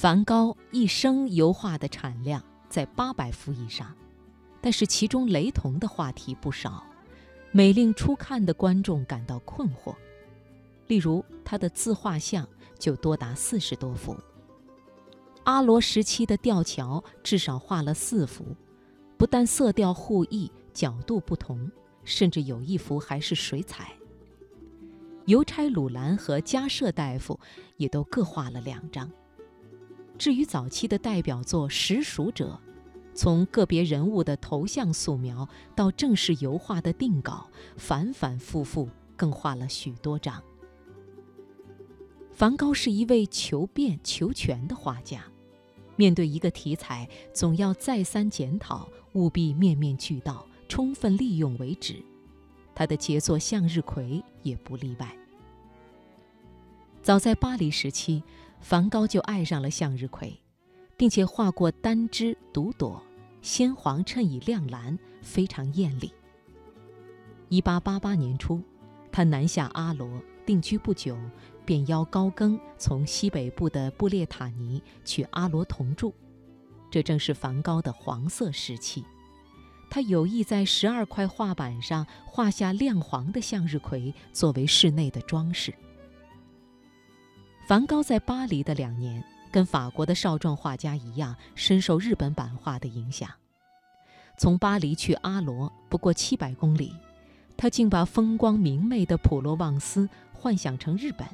梵高一生油画的产量在八百幅以上，但是其中雷同的话题不少，每令初看的观众感到困惑。例如，他的自画像就多达四十多幅。阿罗时期的吊桥至少画了四幅，不但色调互异、角度不同，甚至有一幅还是水彩。邮差鲁兰和加舍大夫也都各画了两张。至于早期的代表作《食鼠者》，从个别人物的头像素描到正式油画的定稿，反反复复，更画了许多张。梵高是一位求变求全的画家，面对一个题材，总要再三检讨，务必面面俱到，充分利用为止。他的杰作《向日葵》也不例外。早在巴黎时期，梵高就爱上了向日葵，并且画过单枝独朵，鲜黄衬以亮蓝，非常艳丽。1888年初，他南下阿罗定居不久。便邀高更从西北部的布列塔尼去阿罗同住，这正是梵高的黄色时期。他有意在十二块画板上画下亮黄的向日葵作为室内的装饰。梵高在巴黎的两年，跟法国的少壮画家一样，深受日本版画的影响。从巴黎去阿罗不过七百公里，他竟把风光明媚的普罗旺斯幻想成日本。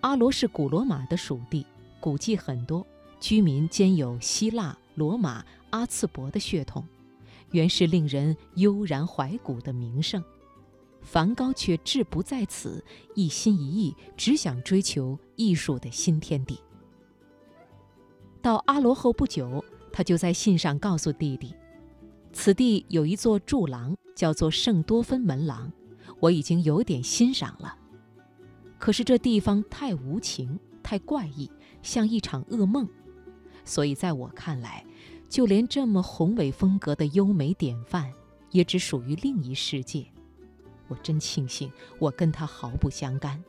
阿罗是古罗马的属地，古迹很多，居民兼有希腊、罗马、阿茨伯的血统，原是令人悠然怀古的名胜。梵高却志不在此，一心一意只想追求艺术的新天地。到阿罗后不久，他就在信上告诉弟弟：“此地有一座柱廊，叫做圣多芬门廊，我已经有点欣赏了。”可是这地方太无情，太怪异，像一场噩梦，所以在我看来，就连这么宏伟风格的优美典范，也只属于另一世界。我真庆幸我跟他毫不相干，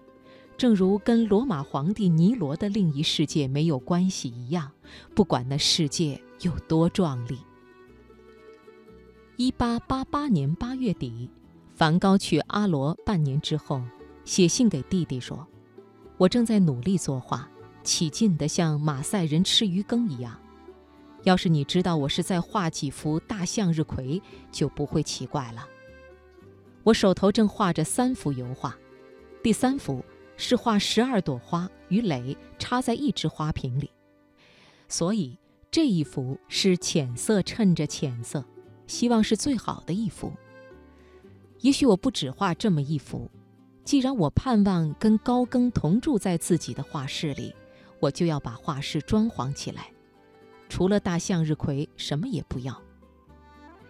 正如跟罗马皇帝尼罗的另一世界没有关系一样，不管那世界有多壮丽。一八八八年八月底，梵高去阿罗半年之后。写信给弟弟说：“我正在努力作画，起劲的像马赛人吃鱼羹一样。要是你知道我是在画几幅大向日葵，就不会奇怪了。我手头正画着三幅油画，第三幅是画十二朵花与蕾插在一只花瓶里，所以这一幅是浅色衬着浅色，希望是最好的一幅。也许我不只画这么一幅。”既然我盼望跟高更同住在自己的画室里，我就要把画室装潢起来，除了大向日葵，什么也不要。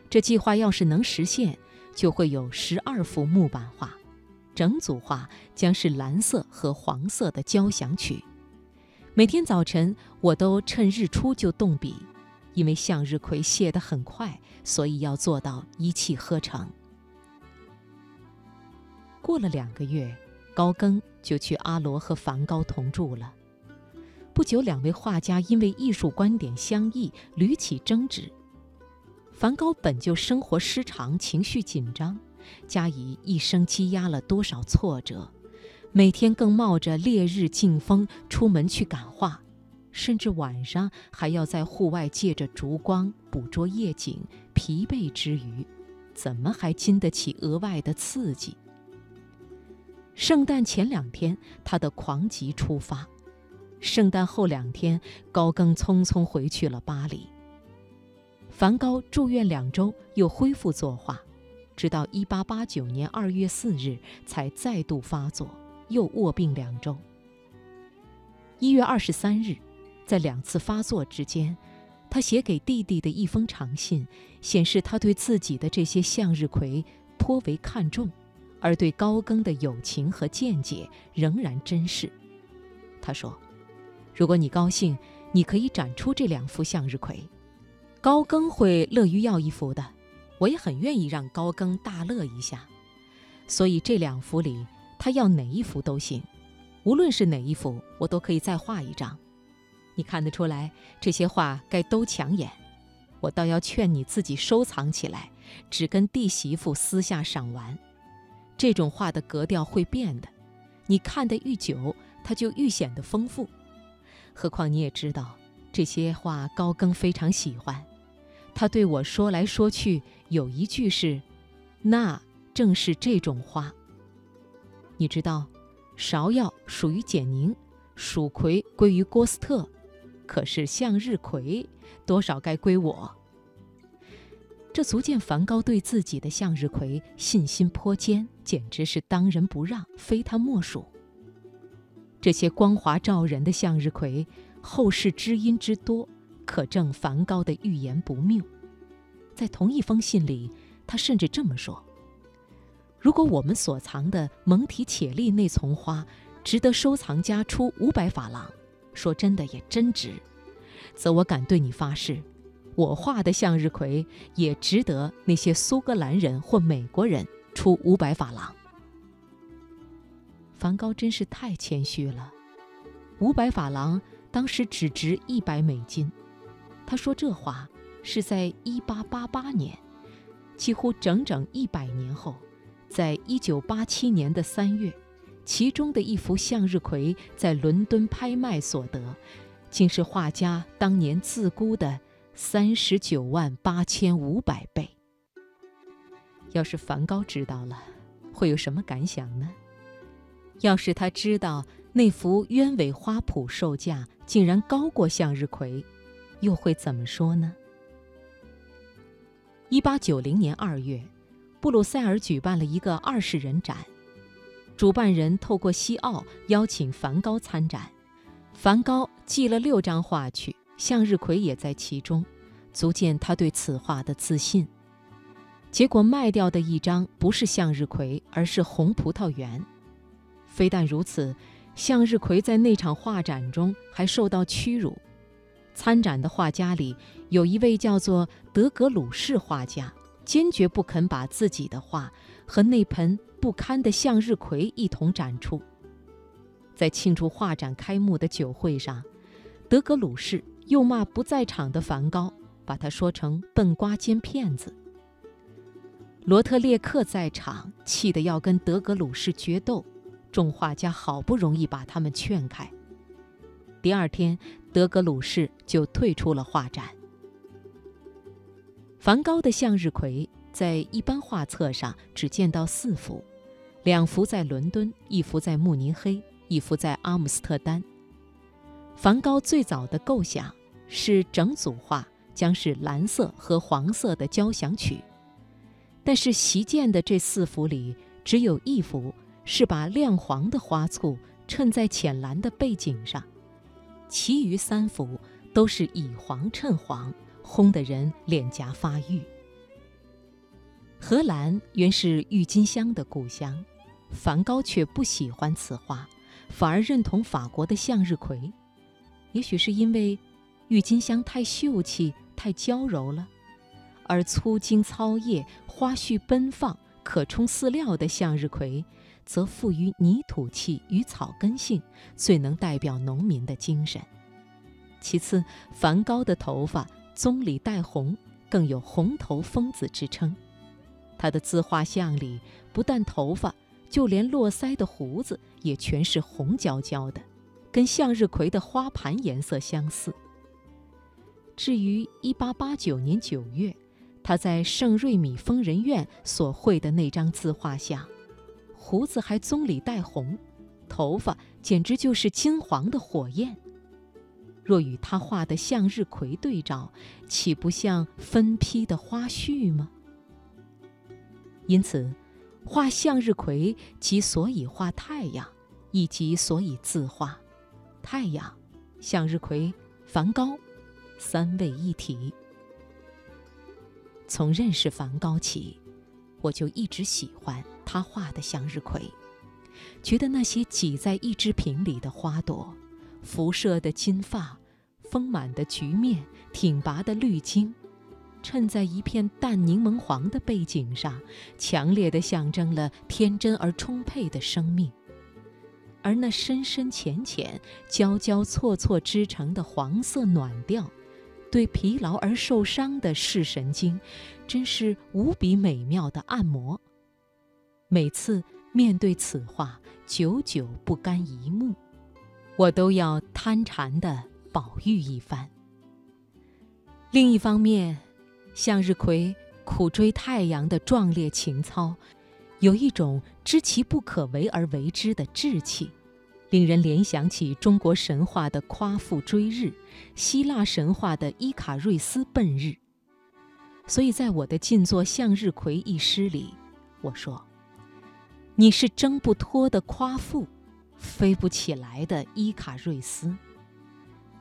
这计划要是能实现，就会有十二幅木板画，整组画将是蓝色和黄色的交响曲。每天早晨，我都趁日出就动笔，因为向日葵谢得很快，所以要做到一气呵成。过了两个月，高更就去阿罗和梵高同住了。不久，两位画家因为艺术观点相异，屡起争执。梵高本就生活失常，情绪紧张，加以一生积压了多少挫折，每天更冒着烈日劲风出门去赶画，甚至晚上还要在户外借着烛光捕捉夜景，疲惫之余，怎么还经得起额外的刺激？圣诞前两天，他的狂疾出发；圣诞后两天，高更匆匆回去了巴黎。梵高住院两周，又恢复作画，直到1889年2月4日才再度发作，又卧病两周。1月23日，在两次发作之间，他写给弟弟的一封长信，显示他对自己的这些向日葵颇为看重。而对高更的友情和见解仍然珍视。他说：“如果你高兴，你可以展出这两幅向日葵。高更会乐于要一幅的，我也很愿意让高更大乐一下。所以这两幅里，他要哪一幅都行，无论是哪一幅，我都可以再画一张。你看得出来，这些画该都抢眼。我倒要劝你自己收藏起来，只跟弟媳妇私下赏玩。这种画的格调会变的，你看得愈久，它就愈显得丰富。何况你也知道，这些画高更非常喜欢。他对我说来说去，有一句是：“那正是这种花。”你知道，芍药属于简宁，蜀葵归于郭斯特。可是向日葵，多少该归我。这足见梵高对自己的向日葵信心颇坚，简直是当仁不让，非他莫属。这些光华照人的向日葵，后世知音之多，可证梵高的预言不谬。在同一封信里，他甚至这么说：“如果我们所藏的蒙提且利那丛花，值得收藏家出五百法郎。”说真的也真值，则我敢对你发誓，我画的向日葵也值得那些苏格兰人或美国人出五百法郎。梵高真是太谦虚了，五百法郎当时只值一百美金。他说这话是在一八八八年，几乎整整一百年后，在一九八七年的三月。其中的一幅向日葵在伦敦拍卖所得，竟是画家当年自估的三十九万八千五百倍。要是梵高知道了，会有什么感想呢？要是他知道那幅鸢尾花圃售价竟然高过向日葵，又会怎么说呢？一八九零年二月，布鲁塞尔举办了一个二十人展。主办人透过西奥邀请梵高参展，梵高寄了六张画去，向日葵也在其中，足见他对此画的自信。结果卖掉的一张不是向日葵，而是红葡萄园。非但如此，向日葵在那场画展中还受到屈辱。参展的画家里有一位叫做德格鲁士画家，坚决不肯把自己的画和那盆。不堪的向日葵一同展出，在庆祝画展开幕的酒会上，德格鲁士又骂不在场的梵高，把他说成笨瓜兼骗子。罗特列克在场，气得要跟德格鲁士决斗，众画家好不容易把他们劝开。第二天，德格鲁士就退出了画展。梵高的向日葵在一般画册上只见到四幅。两幅在伦敦，一幅在慕尼黑，一幅在阿姆斯特丹。梵高最早的构想是整组画将是蓝色和黄色的交响曲，但是习见的这四幅里只有一幅是把亮黄的花簇衬在浅蓝的背景上，其余三幅都是以黄衬黄，烘得人脸颊发郁。荷兰原是郁金香的故乡，梵高却不喜欢此画，反而认同法国的向日葵。也许是因为郁金香太秀气、太娇柔了，而粗茎糙叶、花序奔放、可充饲料的向日葵，则富于泥土气与草根性，最能代表农民的精神。其次，梵高的头发棕里带红，更有“红头疯子”之称。他的自画像里，不但头发，就连络腮的胡子也全是红焦焦的，跟向日葵的花盘颜色相似。至于1889年9月，他在圣瑞米疯人院所绘的那张自画像，胡子还棕里带红，头发简直就是金黄的火焰。若与他画的向日葵对照，岂不像分批的花絮吗？因此，画向日葵即所以画太阳，以及所以自画太阳、向日葵、梵高，三位一体。从认识梵高起，我就一直喜欢他画的向日葵，觉得那些挤在一只瓶里的花朵，辐射的金发，丰满的菊面，挺拔的绿茎。衬在一片淡柠檬黄的背景上，强烈的象征了天真而充沛的生命。而那深深浅浅、交交错错织成的黄色暖调，对疲劳而受伤的视神经，真是无比美妙的按摩。每次面对此画，久久不甘一目，我都要贪馋地饱育一番。另一方面，向日葵苦追太阳的壮烈情操，有一种知其不可为而为之的志气，令人联想起中国神话的夸父追日，希腊神话的伊卡瑞斯奔日。所以在我的静坐向日葵一诗里，我说：“你是挣不脱的夸父，飞不起来的伊卡瑞斯。”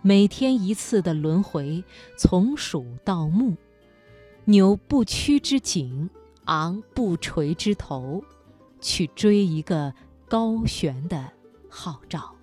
每天一次的轮回，从鼠到木，牛不屈之颈，昂不垂之头，去追一个高悬的号召。